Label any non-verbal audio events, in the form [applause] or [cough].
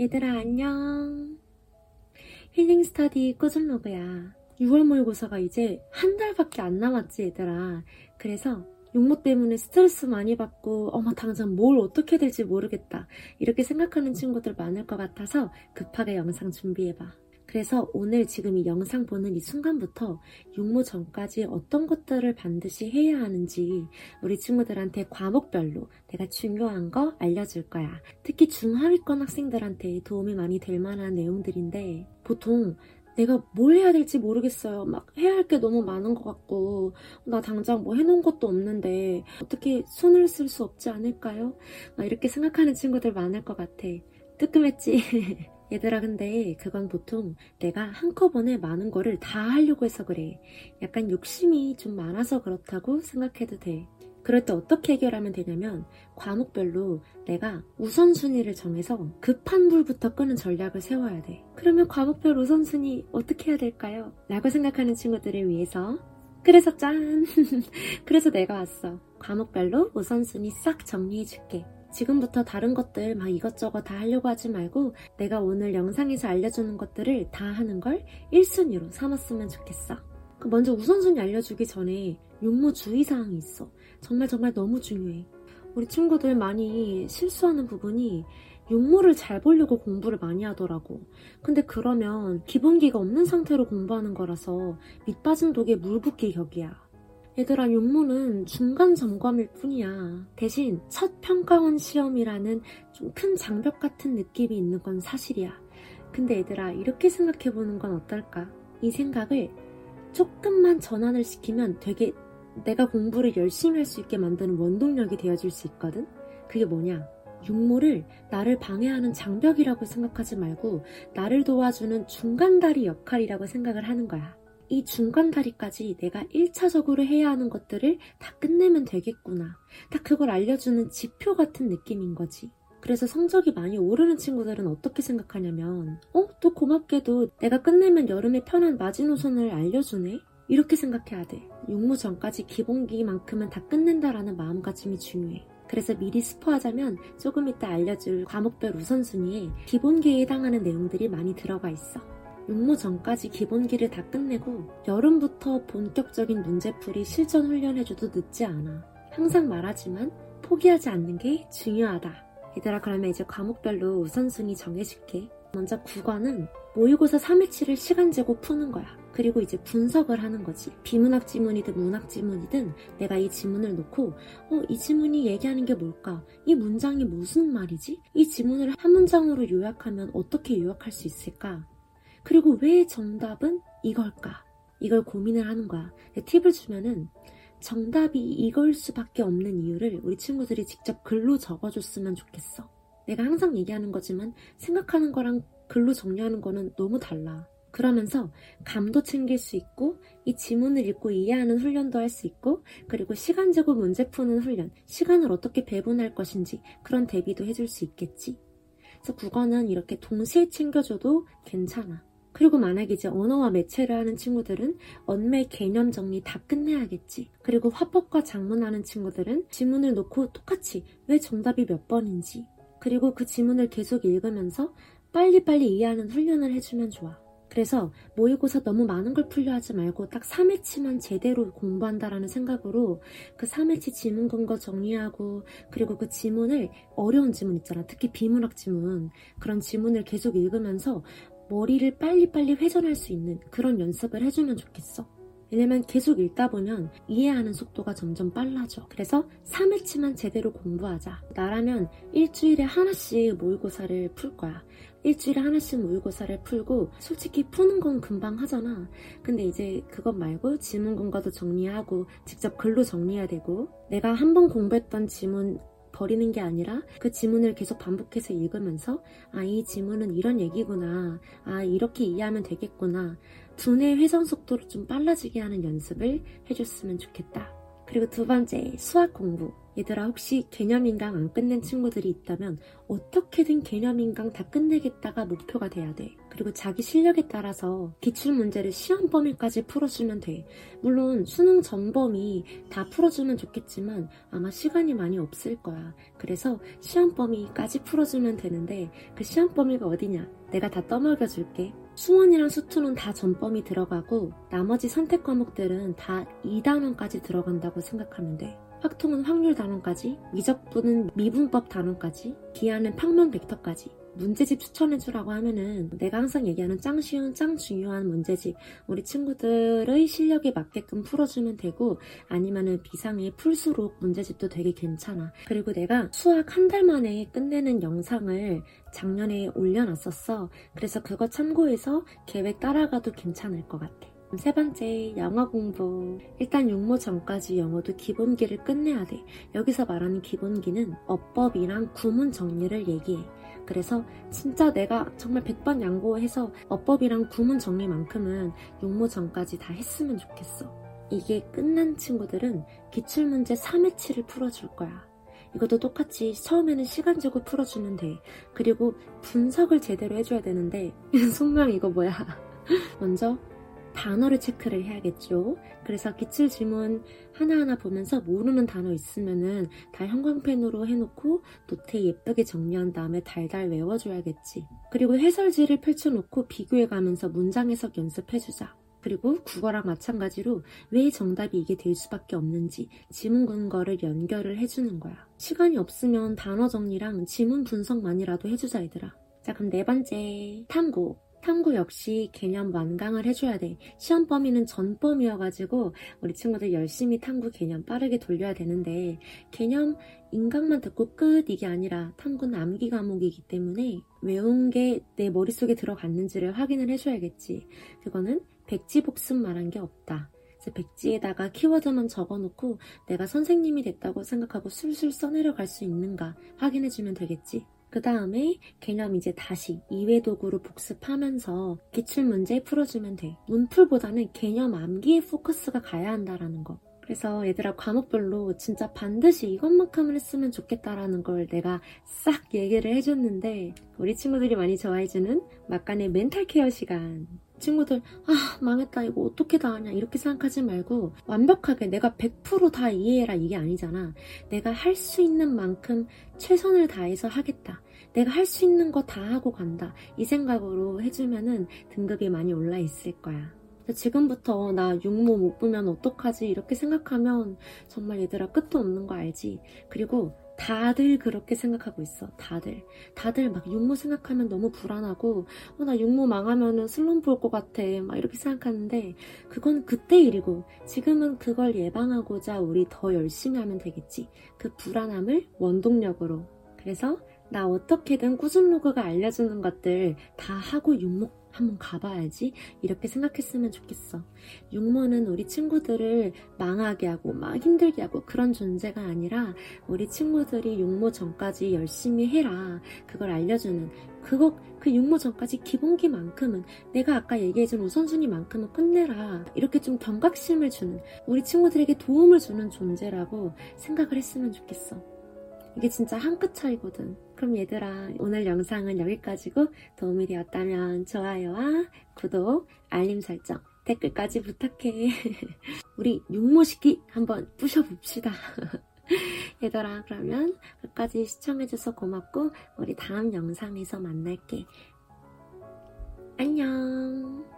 얘들아 안녕. 힐링 스터디 꾸준로그야. 6월 모의고사가 이제 한 달밖에 안 남았지 얘들아. 그래서 용모 때문에 스트레스 많이 받고 어머 당장 뭘 어떻게 될지 모르겠다. 이렇게 생각하는 친구들 많을 것 같아서 급하게 영상 준비해봐 그래서 오늘 지금 이 영상 보는 이 순간부터 육모 전까지 어떤 것들을 반드시 해야 하는지 우리 친구들한테 과목별로 내가 중요한 거 알려줄 거야. 특히 중하위권 학생들한테 도움이 많이 될 만한 내용들인데 보통 내가 뭘 해야 될지 모르겠어요. 막 해야 할 게 너무 많은 것 같고 나 당장 뭐 해놓은 것도 없는데 어떻게 손을 쓸 수 없지 않을까요? 막 이렇게 생각하는 친구들 많을 것 같아. 뜨끔했지? [laughs] 얘들아 근데 그건 보통 내가 한꺼번에 많은 거를 다 하려고 해서 그래. 약간 욕심이 좀 많아서 그렇다고 생각해도 돼. 그럴 때 어떻게 해결하면 되냐면 과목별로 내가 우선순위를 정해서 급한 불부터 끄는 전략을 세워야 돼. 그러면 과목별 우선순위 어떻게 해야 될까요? 라고 생각하는 친구들을 위해서 그래서 짠! [laughs] 그래서 내가 왔어. 과목별로 우선순위 싹 정리해줄게. 지금부터 다른 것들 막 이것저것 다 하려고 하지 말고 내가 오늘 영상에서 알려주는 것들을 다 하는 걸 1순위로 삼았으면 좋겠어. 그 먼저 우선순위 알려주기 전에 용모 주의사항이 있어. 정말 정말 너무 중요해. 우리 친구들 많이 실수하는 부분이 용모를 잘 보려고 공부를 많이 하더라고. 근데 그러면 기본기가 없는 상태로 공부하는 거라서 밑빠진 독에 물 붓기 격이야. 얘들아 용모는 중간 점검일 뿐이야. 대신 첫 평가원 시험이라는 좀 큰 장벽 같은 느낌이 있는 건 사실이야. 근데 얘들아 이렇게 생각해 보는 건 어떨까? 이 생각을 조금만 전환을 시키면 되게 내가 공부를 열심히 할 수 있게 만드는 원동력이 되어줄 수 있거든? 그게 뭐냐? 육모를 나를 방해하는 장벽이라고 생각하지 말고 나를 도와주는 중간다리 역할이라고 생각을 하는 거야. 이 중간 다리까지 내가 1차적으로 해야 하는 것들을 다 끝내면 되겠구나. 딱 그걸 알려주는 지표 같은 느낌인 거지. 그래서 성적이 많이 오르는 친구들은 어떻게 생각하냐면 어? 또 고맙게도 내가 끝내면 여름에 편한 마지노선을 알려주네? 이렇게 생각해야 돼. 육무 전까지 기본기만큼은 다 끝낸다라는 마음가짐이 중요해. 그래서 미리 스포하자면 조금 이따 알려줄 과목별 우선순위에 기본기에 해당하는 내용들이 많이 들어가 있어. 육모 전까지 기본기를 다 끝내고 여름부터 본격적인 문제풀이 실전 훈련해줘도 늦지 않아. 항상 말하지만 포기하지 않는 게 중요하다. 얘들아 그러면 이제 과목별로 우선순위 정해줄게. 먼저 국어는 모의고사 3일치를 시간 재고 푸는 거야. 그리고 이제 분석을 하는 거지. 비문학 지문이든 문학 지문이든 내가 이 지문을 놓고 어, 이 지문이 얘기하는 게 뭘까? 이 문장이 무슨 말이지? 이 지문을 한 문장으로 요약하면 어떻게 요약할 수 있을까? 그리고 왜 정답은 이걸까? 이걸 고민을 하는 거야. 팁을 주면은 정답이 이걸 수밖에 없는 이유를 우리 친구들이 직접 글로 적어줬으면 좋겠어. 내가 항상 얘기하는 거지만 생각하는 거랑 글로 정리하는 거는 너무 달라. 그러면서 감도 챙길 수 있고 이 지문을 읽고 이해하는 훈련도 할 수 있고 그리고 시간 제고 문제 푸는 훈련, 시간을 어떻게 배분할 것인지 그런 대비도 해줄 수 있겠지. 그래서 국어는 이렇게 동시에 챙겨줘도 괜찮아. 그리고 만약에 이제 언어와 매체를 하는 친구들은 언매 개념 정리 다 끝내야겠지. 그리고 화법과 작문하는 친구들은 지문을 놓고 똑같이 왜 정답이 몇 번인지 그리고 그 지문을 계속 읽으면서 빨리빨리 이해하는 훈련을 해주면 좋아. 그래서 모의고사 너무 많은 걸 풀려 하지 말고 딱 3회치만 제대로 공부한다라는 생각으로 그 3회치 지문 근거 정리하고 그리고 그 지문을 어려운 지문 있잖아. 특히 비문학 지문. 그런 지문을 계속 읽으면서 머리를 빨리빨리 회전할 수 있는 그런 연습을 해주면 좋겠어. 왜냐면 계속 읽다 보면 이해하는 속도가 점점 빨라져. 그래서 3회치만 제대로 공부하자. 나라면 일주일에 하나씩 모의고사를 풀 거야. 일주일에 하나씩 모의고사를 풀고 솔직히 푸는 건 금방 하잖아. 근데 이제 그것 말고 지문 근거도 정리하고 직접 글로 정리해야 되고 내가 한 번 공부했던 지문 버리는 게 아니라 그 지문을 계속 반복해서 읽으면서 아, 이 지문은 이런 얘기구나. 아, 이렇게 이해하면 되겠구나. 두뇌 회전 속도를 좀 빨라지게 하는 연습을 해줬으면 좋겠다. 그리고 두 번째, 수학 공부. 얘들아 혹시 개념 인강 안 끝낸 친구들이 있다면 어떻게든 개념 인강 다 끝내겠다가 목표가 돼야 돼. 그리고 자기 실력에 따라서 기출 문제를 시험 범위까지 풀어주면 돼. 물론 수능 전범위 다 풀어주면 좋겠지만 아마 시간이 많이 없을 거야. 그래서 시험 범위까지 풀어주면 되는데 그 시험 범위가 어디냐? 내가 다 떠먹여줄게. 수원이랑 수투는 다 전범위 들어가고 나머지 선택 과목들은 다 2단원까지 들어간다고 생각하면 돼. 확통은 확률 단원까지, 미적분은 미분법 단원까지, 기하는 평면 벡터까지. 문제집 추천해주라고 하면은 내가 항상 얘기하는 짱 쉬운, 짱 중요한 문제집 우리 친구들의 실력에 맞게끔 풀어주면 되고 아니면은 비상에 풀수록 문제집도 되게 괜찮아. 그리고 내가 수학 한 달 만에 끝내는 영상을 작년에 올려놨었어. 그래서 그거 참고해서 계획 따라가도 괜찮을 것 같아. 세 번째, 영어 공부. 일단 육모 전까지 영어도 기본기를 끝내야 돼. 여기서 말하는 기본기는 어법이랑 구문 정리를 얘기해. 그래서 진짜 내가 정말 100번 양보해서 어법이랑 구문 정리만큼은 육모 전까지 다 했으면 좋겠어. 이게 끝난 친구들은 기출문제 3회치를 풀어줄 거야. 이것도 똑같이 처음에는 시간 주고 풀어주면 돼. 그리고 분석을 제대로 해줘야 되는데, [laughs] 속명 이거 뭐야. [laughs] 먼저 단어를 체크를 해야겠죠. 그래서 기출 지문 하나하나 보면서 모르는 단어 있으면은 다 형광펜으로 해놓고 노트에 예쁘게 정리한 다음에 달달 외워줘야겠지. 그리고 해설지를 펼쳐놓고 비교해가면서 문장 해석 연습해주자. 그리고 국어랑 마찬가지로 왜 정답이 이게 될 수밖에 없는지 지문 근거를 연결을 해주는 거야. 시간이 없으면 단어 정리랑 지문 분석만이라도 해주자 얘들아. 자 그럼 네 번째 탐구 탐구 역시 개념 완강을 해줘야 돼. 시험 범위는 전 범위여가지고 우리 친구들 열심히 탐구 개념 빠르게 돌려야 되는데 개념 인강만 듣고 끝 이게 아니라 탐구는 암기 과목이기 때문에 외운 게 내 머릿속에 들어갔는지를 확인을 해줘야겠지. 그거는 백지 복습 말한 게 없다. 백지에다가 키워드만 적어놓고 내가 선생님이 됐다고 생각하고 술술 써내려갈 수 있는가 확인해주면 되겠지. 그 다음에 개념 이제 다시 이외 도구로 복습하면서 기출 문제 풀어주면 돼. 문풀보다는 개념 암기에 포커스가 가야 한다라는 거. 그래서 얘들아 과목별로 진짜 반드시 이것만큼은 했으면 좋겠다라는 걸 내가 싹 얘기를 해줬는데 우리 친구들이 많이 좋아해주는 막간의 멘탈 케어 시간 친구들 아 망했다 이거 어떻게 다 하냐 이렇게 생각하지 말고 완벽하게 내가 100%다 이해해라 이게 아니잖아. 내가 할 수 있는 만큼 최선을 다해서 하겠다. 내가 할 수 있는 거 다 하고 간다. 이 생각으로 해주면은 등급이 많이 올라 있을 거야 지금부터 나 육모 못 보면 어떡하지 이렇게 생각하면 정말 얘들아 끝도 없는 거 알지 그리고 다들 그렇게 생각하고 있어. 다들. 다들 막 육모 생각하면 너무 불안하고, 어, 나 육모 망하면은 슬럼프 올 것 같아. 막 이렇게 생각하는데, 그건 그때 일이고, 지금은 그걸 예방하고자 우리 더 열심히 하면 되겠지. 그 불안함을 원동력으로. 그래서 나 어떻게든 꾸준 로그가 알려주는 것들 다 하고 육모 한번 가봐야지 이렇게 생각했으면 좋겠어. 육모는 우리 친구들을 망하게 하고 막 힘들게 하고 그런 존재가 아니라 우리 친구들이 육모 전까지 열심히 해라 그걸 알려주는 그거 그 육모 전까지 기본기만큼은 내가 아까 얘기해준 우선순위만큼은 끝내라 이렇게 좀 경각심을 주는 우리 친구들에게 도움을 주는 존재라고 생각을 했으면 좋겠어. 이게 진짜 한 끗 차이거든. 그럼 얘들아, 오늘 영상은 여기까지고 도움이 되었다면 좋아요와 구독, 알림 설정, 댓글까지 부탁해. [laughs] 우리 육모시기 한번 부셔봅시다. [laughs] 얘들아, 그러면 끝까지 시청해줘서 고맙고, 우리 다음 영상에서 만날게. 안녕.